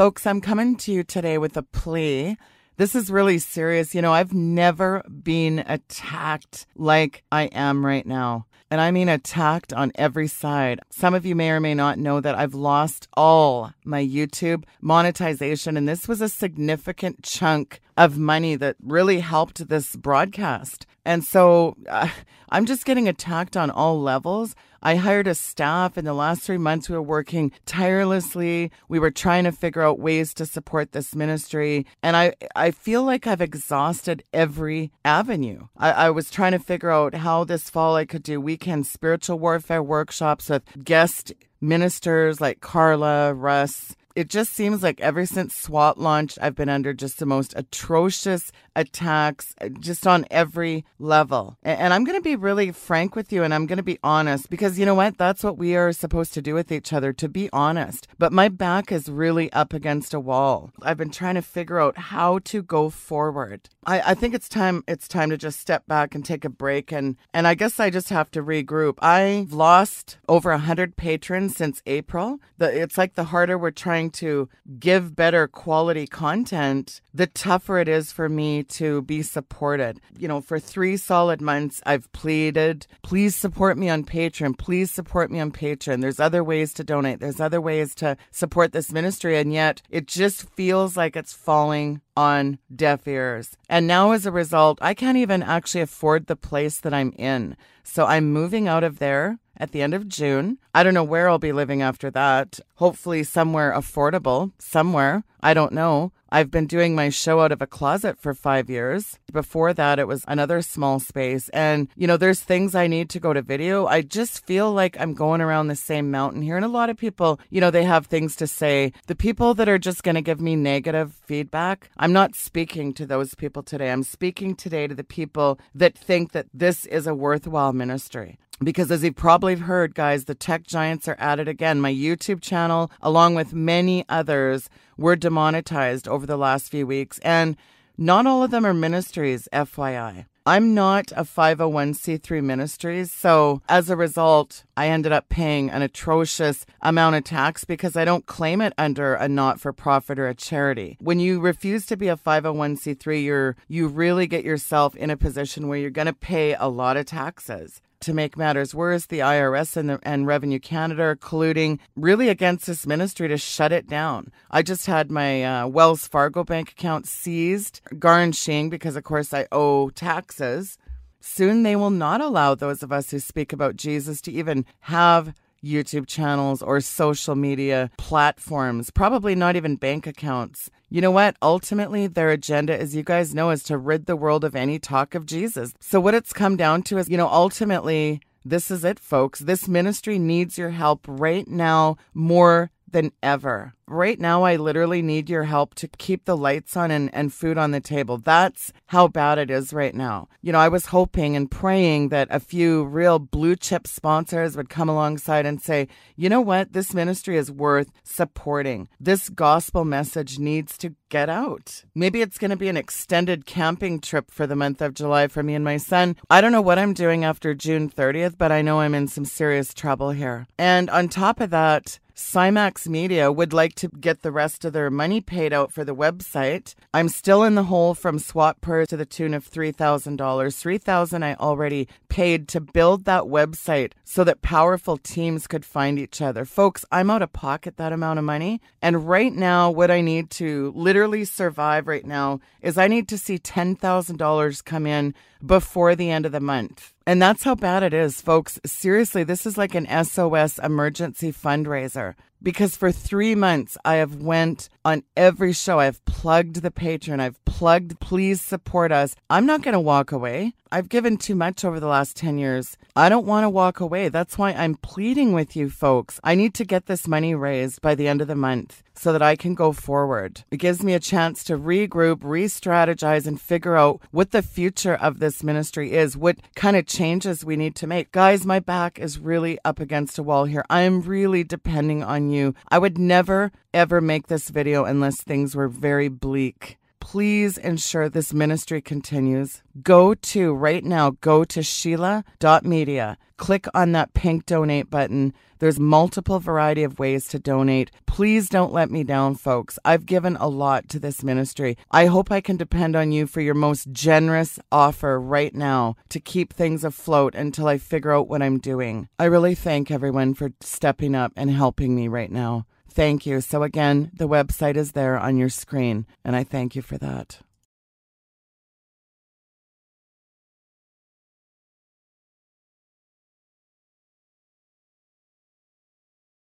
Folks, I'm coming to you today with a plea. This is really serious. You know, I've never been attacked like I am right now. And I mean attacked on every side. Some of you may or may not know that I've lost all my YouTube monetization, and this was a significant chunk of money that really helped this broadcast. And so uh, I'm just getting attacked on all levels. I hired a staff in the last three months. We were working tirelessly. We were trying to figure out ways to support this ministry. And I, I feel like I've exhausted every avenue. I, I was trying to figure out how this fall I could do weekend spiritual warfare workshops with guest ministers like Carla, Russ, it just seems like ever since SWAT launched, I've been under just the most atrocious attacks, uh, just on every level. And I'm going to be really frank with you and I'm going to be honest because you know what? That's what we are supposed to do with each other, to be honest. But my back is really up against a wall. I've been trying to figure out how to go forward. I, I think it's time it's time to just step back and take a break and and I guess I just have to regroup. I've lost over a hundred patrons since April. The, it's like the harder we're trying to give better quality content, the tougher it is for me to be supported. You know, for three solid months, I've pleaded, please support me on Patreon. Please support me on Patreon. There's other ways to donate. There's other ways to support this ministry. And yet it just feels like it's falling on deaf ears. And now as a result, I can't even actually afford the place that I'm in. So I'm moving out of there at the end of June. I don't know where I'll be living after that. Hopefully, somewhere affordable, somewhere. I don't know. I've been doing my show out of a closet for five years. Before that, it was another small space. And, you know, there's things I need to go to video. I just feel like I'm going around the same mountain here. And a lot of people, you know, they have things to say. The people that are just going to give me negative feedback, I'm not speaking to those people today. I'm speaking today to the people that think that this is a worthwhile ministry because as you've probably heard, guys, the tech giants are at it again. My YouTube channel, along with many others, were demonetized over the last few weeks. And not all of them are ministries, FYI. I'm not a 501c3 ministries, so as a result, I ended up paying an atrocious amount of tax because I don't claim it under a not-for-profit or a charity. When you refuse to be a 501c3, you're you really get yourself in a position where you're going to pay a lot of taxes to make matters worse, the IRS and, the, and Revenue Canada are colluding really against this ministry to shut it down. I just had my uh, Wells Fargo bank account seized, garnishing because, of course, I owe taxes. Soon they will not allow those of us who speak about Jesus to even have YouTube channels or social media platforms, probably not even bank accounts. You know what? Ultimately, their agenda, as you guys know, is to rid the world of any talk of Jesus. So, what it's come down to is, you know, ultimately, this is it, folks. This ministry needs your help right now more than ever. Right now, I literally need your help to keep the lights on and, and food on the table. That's how bad it is right now. You know, I was hoping and praying that a few real blue chip sponsors would come alongside and say, you know what? This ministry is worth supporting. This gospel message needs to get out. Maybe it's going to be an extended camping trip for the month of July for me and my son. I don't know what I'm doing after June 30th, but I know I'm in some serious trouble here. And on top of that, Cymax Media would like to get the rest of their money paid out for the website. I'm still in the hole from SWATPER to the tune of $3,000. 3,000 I already paid to build that website so that powerful teams could find each other. Folks, I'm out of pocket that amount of money. And right now, what I need to literally survive right now is I need to see $10,000 come in before the end of the month. And that's how bad it is, folks. Seriously, this is like an SOS emergency fundraiser because for 3 months I have went on every show. I've plugged the Patreon. I've plugged please support us. I'm not going to walk away. I've given too much over the last 10 years. I don't want to walk away. That's why I'm pleading with you folks. I need to get this money raised by the end of the month so that I can go forward. It gives me a chance to regroup, re strategize, and figure out what the future of this ministry is, what kind of changes we need to make. Guys, my back is really up against a wall here. I am really depending on you. I would never, ever make this video unless things were very bleak. Please ensure this ministry continues. Go to right now, go to Sheila.media. Click on that pink donate button. There's multiple variety of ways to donate. Please don't let me down, folks. I've given a lot to this ministry. I hope I can depend on you for your most generous offer right now to keep things afloat until I figure out what I'm doing. I really thank everyone for stepping up and helping me right now. Thank you. So, again, the website is there on your screen, and I thank you for that.